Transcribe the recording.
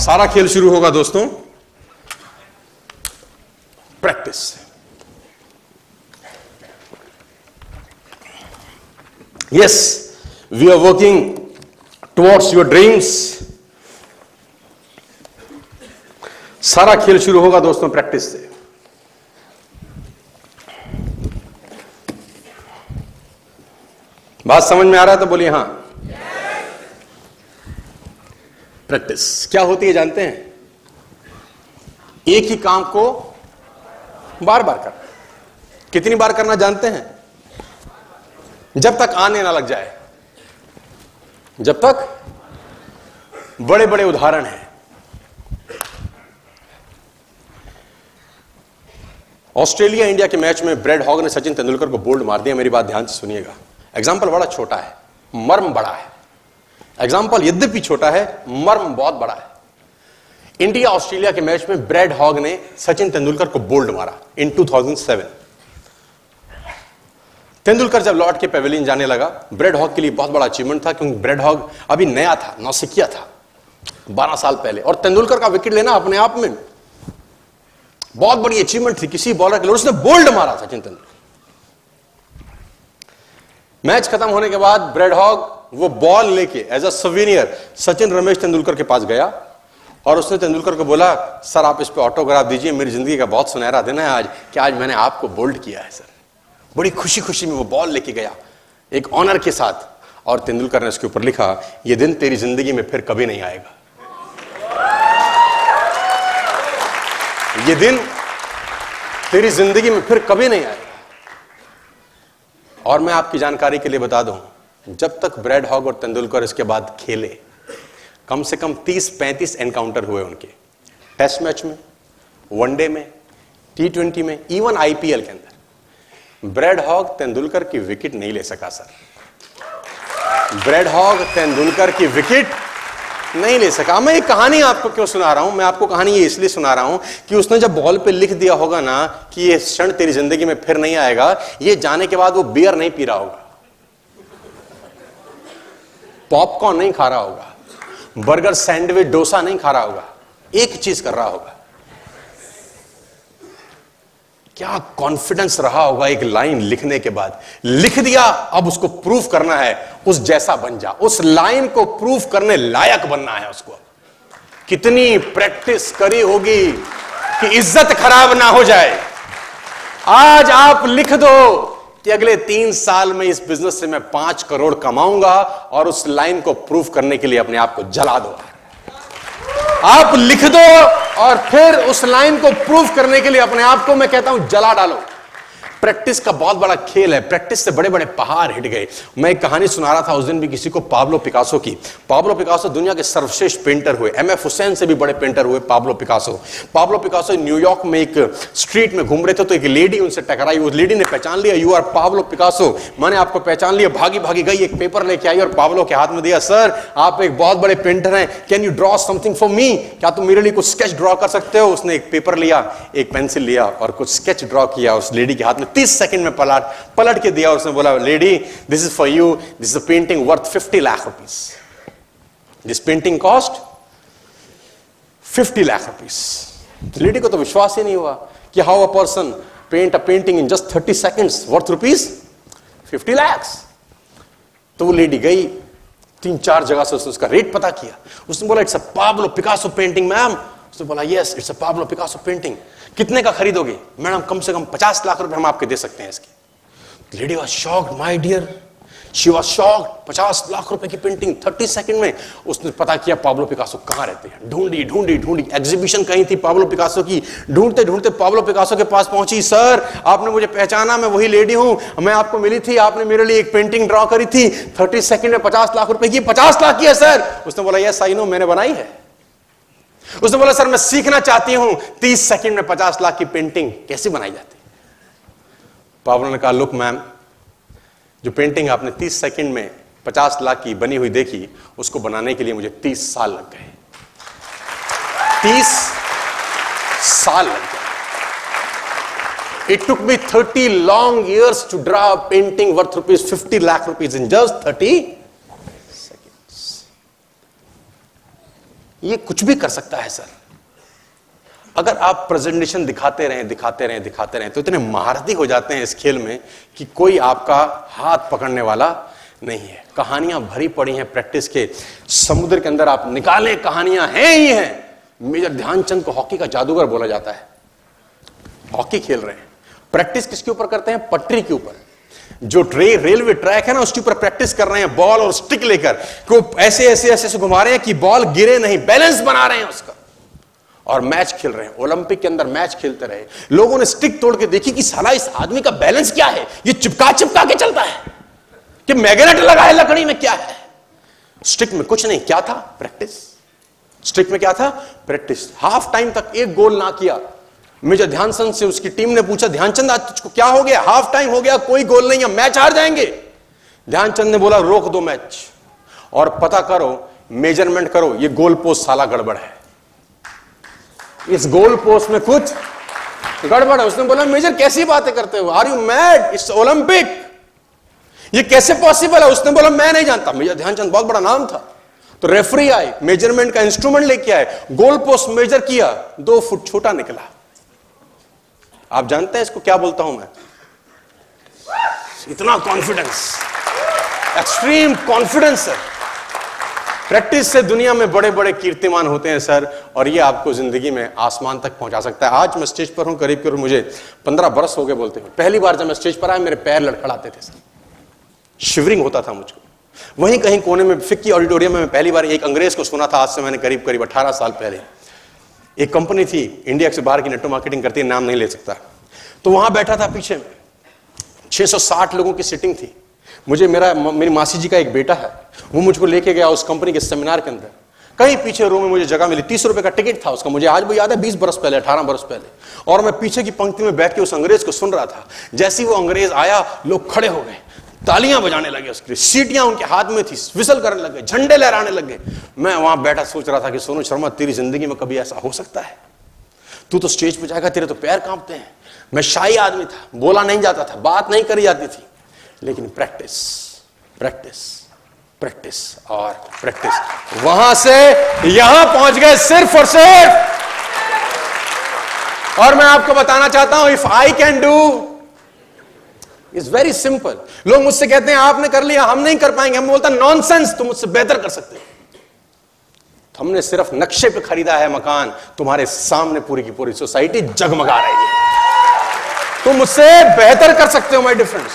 सारा खेल शुरू होगा दोस्तों। प्रैक्टिस से we are working working your dreams सारा खेल शुरू होगा दोस्तों प्रैक्टिस से। बात समझ में आ रहा है तो बोलिए हाँ। प्रैक्टिस क्या होती है जानते हैं? एक ही काम को बार बार करना। कितनी बार करना जानते हैं? जब तक आने ना लग जाए। जब तक बड़े बड़े उदाहरण हैं। ऑस्ट्रेलिया इंडिया के मैच में ब्रेड हॉग ने सचिन तेंदुलकर को बोल्ड मार दिया। मेरी बात ध्यान से सुनिएगा। एग्ज़ाम्पल बड़ा छोटा है, मर्म बड़ा है। एग्ज़ाम्पल यद्यपि छोटा है, मर्म बहुत बड़ा है। इंडिया ऑस्ट्रेलिया के मैच में ब्रेड हॉग ने सचिन तेंदुलकर को बोल्ड मारा इन 2007 तेंदुलकर जब लौट के पेवेलियन जाने लगा ब्रेड हॉग के लिए बहुत बड़ा अचीवमेंट था क्योंकि ब्रेड हॉग अभी नया था, नौसिकिया था 12 साल पहले। और तेंदुलकर का विकेट लेना अपने आप में बहुत बड़ी अचीवमेंट थी, किसी बॉलर के लिए। उसने बोल्ड मारा सचिन तेंदुलकर। मैच खत्म होने के बाद ब्रेड हॉग वो बॉल लेके as a souvenir Sachin Ramesh Tendulkar के पास गया और उसने तेंदुलकर को बोला, सर, आप इस पे ऑटोग्राफ दीजिए, मेरी ज़िंदगी का बहुत सुनहरा दिन है आज, कि आज मैंने आपको बोल्ड किया है, सर. बड़ी खुशी खुशी में वो बॉल लेके गया, एक ऑनर के साथ। और तेंदुलकर ने उसके ऊपर लिखा, ये दिन तेरी ज़िंदगी में फिर कभी नहीं आएगा. ये दिन तेरी ज़िंदगी में फिर कभी नहीं आएगा। और मैं आपकी जानकारी के लिए बता दूँ, जब तक ब्रेड, हॉग और तेंदुलकर इसके बाद खेले, कम से कम 30-35 एनकाउंटर हुए उनके। टेस्ट मैच में, वनडे में, टी ट्वेंटी में, इवन आईपीएल के अंदर। ब्रेड, हॉग, तेंदुलकर की विकेट नहीं ले सका, सर। ब्रेड, हॉग, तेंदुलकर की विकेट नहीं ले सका। मैं एक कहानी आपको क्यों सुना रहा हूँ? मैं आपको कहानी ये इसलिए सुना रहा हूँ कि उसने जब बॉल पे लिख दिया होगा ना कि ये क्षण तेरी ज़िंदगी में फिर नहीं आएगा, ये जाने के बाद वो बियर नहीं पी रहा होगा। पॉपकॉर्न नहीं खा रहा होगा। बर्गर सैंडविच डोसा नहीं खा रहा होगा। एक चीज़ कर रहा होगा। क्या कॉन्फिडेंस रहा होगा एक लाइन लिखने के बाद? लिख दिया, अब उसको प्रूफ करना है, उस जैसा बन जा। उस लाइन को प्रूफ करने लायक बनना है उसको। कितनी प्रैक्टिस करी होगी कि इज़्ज़त खराब ना हो जाए। आज आप लिख दो कि अगले तीन साल में इस बिज़नेस से मैं पाँच करोड़ कमाऊँगा और उस लाइन को प्रूफ करने के लिए अपने आप को जला दो आप लिख दो और फिर उस लाइन को प्रूफ करने के लिए अपने आप को मैं कहता हूँ, जला डालो। प्रैक्टिस का बहुत बड़ा खेल है। प्रैक्टिस से बड़े बड़े पहाड़ हिट गए। मैं एक कहानी सुना रहा था, उस दिन भी किसी को पाब्लो पिकासो की। पाब्लो पिकासो दुनिया के सर्वश्रेष्ठ पेंटर हुए। एम एफ़ हुसैन से भी बड़े पेंटर हुए Pablo Picasso. Pablo Picasso New York में एक स्ट्रीट में घूम रहे थे तो एक लेडी उनसे टकराई। उस लेडी ने पहचान लिया यू आर पाब्लो पिकासो। मैंने आपको पहचान लिया। भागी भागी गई, एक पेपर लेके आई और पाब्लो के हाथ में दिया सर आप एक बहुत बड़े पेंटर हैं। Can you draw something for me क्या तुम मेरे लिए कुछ स्केच ड्रॉ कर सकते हो? उसने एक पेपर लिया, एक पेंसिल लिया और कुछ स्केच ड्रॉ किया। उस लेडी के हाथ में तीस सेकंड में पलट पलट के दिया उसने बोला lady this is for you this is painting worth fifty lakh rupees this painting cost fifty lakh rupees lady को तो विश्वास ही नहीं हुआ कि how a person paint a painting in just thirty seconds worth rupees fifty lakhs तो वो lady गई, तीन चार जगह से उसने उसका रेट पता किया। उसने बोला it's a Pablo Picasso painting ma'am उसने बोला yes it's a Pablo Picasso painting कितने का खरीदोगे? मैडम, कम से कम पचास लाख रुपए हम आपके दे सकते हैं इसके. Lady was shocked my dear she was shocked पचास लाख रुपए की पेंटिंग थर्टी सेकंड में उसने पता किया पाब्लो पिकासो कहाँ रहते हैं। ढूंढी ढूंढी ढूंढी। एग्जीबिशन कहीं थी पाब्लो पिकासो की? ढूंढते ढूंढते पाब्लो पिकासो के पास पहुँची सर आपने मुझे पहचाना, मैं वही लेडी हूँ। मैं आपको मिली थी, आपने मेरे लिए एक पेंटिंग ड्रॉ करी थी। थर्टी सेकंड में पचास लाख रुपए की, पचास लाख की है सर उसने बोला यस आई नो मैंने बनाई है। उसने बोला, सर, मैं सीखना चाहती हूँ। तीस सेकंड में पचास लाख की पेंटिंग कैसे बनाई जाती? पावलो ने कहा, लुक, मैम, जो पेंटिंग आपने तीस सेकंड में पचास लाख की बनी हुई देखी, उसको बनाने के लिए मुझे तीस साल लग गए। तीस साल लग गए। It took me 30 long years to draw a painting worth rupees 50 lakh rupees in just ये कुछ भी कर सकता है, सर। अगर आप प्रेजेंटेशन दिखाते रहें दिखाते रहें दिखाते रहें तो इतने महारथी हो जाते हैं इस खेल में कि कोई आपका हाथ पकड़ने वाला नहीं है। कहानियाँ भरी पड़ी हैं प्रैक्टिस के। समुद्र के अंदर आप निकालें, कहानियाँ हैं ही हैं। मेजर ध्यानचंद को हॉकी का जादूगर बोला जाता है। हॉकी खेल रहे हैं। प्रैक्टिस किसके ऊपर करते हैं? पटरी के ऊपर। जो ट्रे, रेलवे ट्रैक है ना, उसके ऊपर प्रैक्टिस कर रहे हैं, बॉल और स्टिक लेकर। को ऐसे ऐसे ऐसे ऐसे घुमा रहे हैं कि बॉल गिरे नहीं, बैलेंस बना रहे हैं उसका। और मैच खेल रहे हैं, ओलंपिक के अंदर मैच खेलते रहे। लोगों ने स्टिक तोड़ के देखी कि साला, इस आदमी का बैलेंस क्या है? ये चिपका चिपका के चलता है। कि मैग्नेट लगा है लकड़ी में, क्या है? स्टिक में कुछ नहीं, क्या था? प्रैक्टिस। स्टिक में क्या था? प्रैक्टिस। हाफ़ टाइम तक एक गोल ना किया। मेजर ध्यानचंद से उसकी टीम ने पूछा, ध्यानचंद, आज तुझको क्या हो गया? हाफ़ टाइम हो गया, कोई गोल नहीं है मैच हार जाएँगे. ध्यानचंद ने बोला, रोक दो मैच और पता करो मेज़रमेंट करो, ये गोल पोस्ट साला गड़बड़ है. इस गोल पोस्ट में कुछ गड़बड़ है। उसने बोला, मेजर, कैसी बातें करते हो? Are you mad it's Olympic ये कैसे पॉसिबल है? उसने बोला, मैं नहीं जानता। मेजर ध्यानचंद, बहुत बड़ा नाम था। तो रेफरी आए मेज़रमेंट का इंस्ट्रूमेंट लेके आए गोल पोस्ट मेजर किया, दो फुट छोटा निकला। आप जानते हैं इसको क्या बोलता हूँ मैं? इतना कॉन्फिडेंस एक्सट्रीम कॉन्फिडेंस है प्रैक्टिस से दुनिया में बड़े बड़े कीर्तिमान होते हैं सर और ये आपको ज़िंदगी में आसमान तक पहुँचा सकता है। आज मैं स्टेज पर हूँ करीब करीब मुझे पंद्रह बरस हो गए बोलते हैं पहली बार जब मैं स्टेज पर आया मेरे पैर लड़खड़ाते थे सर शिवरिंग होता था मुझको। वहीं कहीं कोने में फिक्की ऑडिटोरियम में पहली बार एक अंग्रेज़ को सुना था आज से मैंने करीब करीब अठारह साल पहले। एक कंपनी थी इंडिया से बाहर की नेटो मार्केटिंग करती है, नाम नहीं ले सकता। तो वहाँ बैठा था पीछे में। 660 लोगों की सिटिंग थी। मुझे मेरा, मेरी मासी जी का एक बेटा है, वो मुझको लेके गया उस कंपनी के सेमिनार के अंदर। कहीं पीछे रूम में मुझे जगह मिली, तीस रुपए का टिकट था उसका। मुझे आज भी याद है, बीस बरस पहले, अठारह बरस पहले। और मैं पीछे की पंक्ति में बैठ के उस अंग्रेज़ को सुन रहा था। जैसे ही वो अंग्रेज़ आया, लोग खड़े हो गए। तालियाँ बजाने लगे उसके सीटियाँ उनके हाथ में थी, विसल करने लगे, झंडे लहराने लगे। मैं वहाँ बैठा सोच रहा था कि सोनू शर्मा, तेरी ज़िंदगी में कभी ऐसा हो सकता है? तू तो स्टेज पे जाएगा, तेरे तो पैर कांपते हैं। मैं शाही आदमी था, बोला नहीं जाता था, बात नहीं करी जाती थी। लेकिन प्रैक्टिस प्रैक्टिस प्रैक्टिस और प्रैक्टिस। वहाँ से यहाँ पहुँच गए सिर्फ़ और सिर्फ़। और मैं आपको बताना चाहता हूँ if I can do is very simple लोग मुझसे कहते हैं, आपने कर लिया, हम नहीं कर पाएँगे। हम बोलता नॉनसेंस तुम मुझसे बेहतर कर सकते हो। तो हमने सिर्फ़ नक्शे पे खरीदा है मकान। तुम्हारे सामने पूरी की पूरी सोसाइटी जगमगा रही है। तुम मुझसे बेहतर कर सकते हो माई डिफरेंस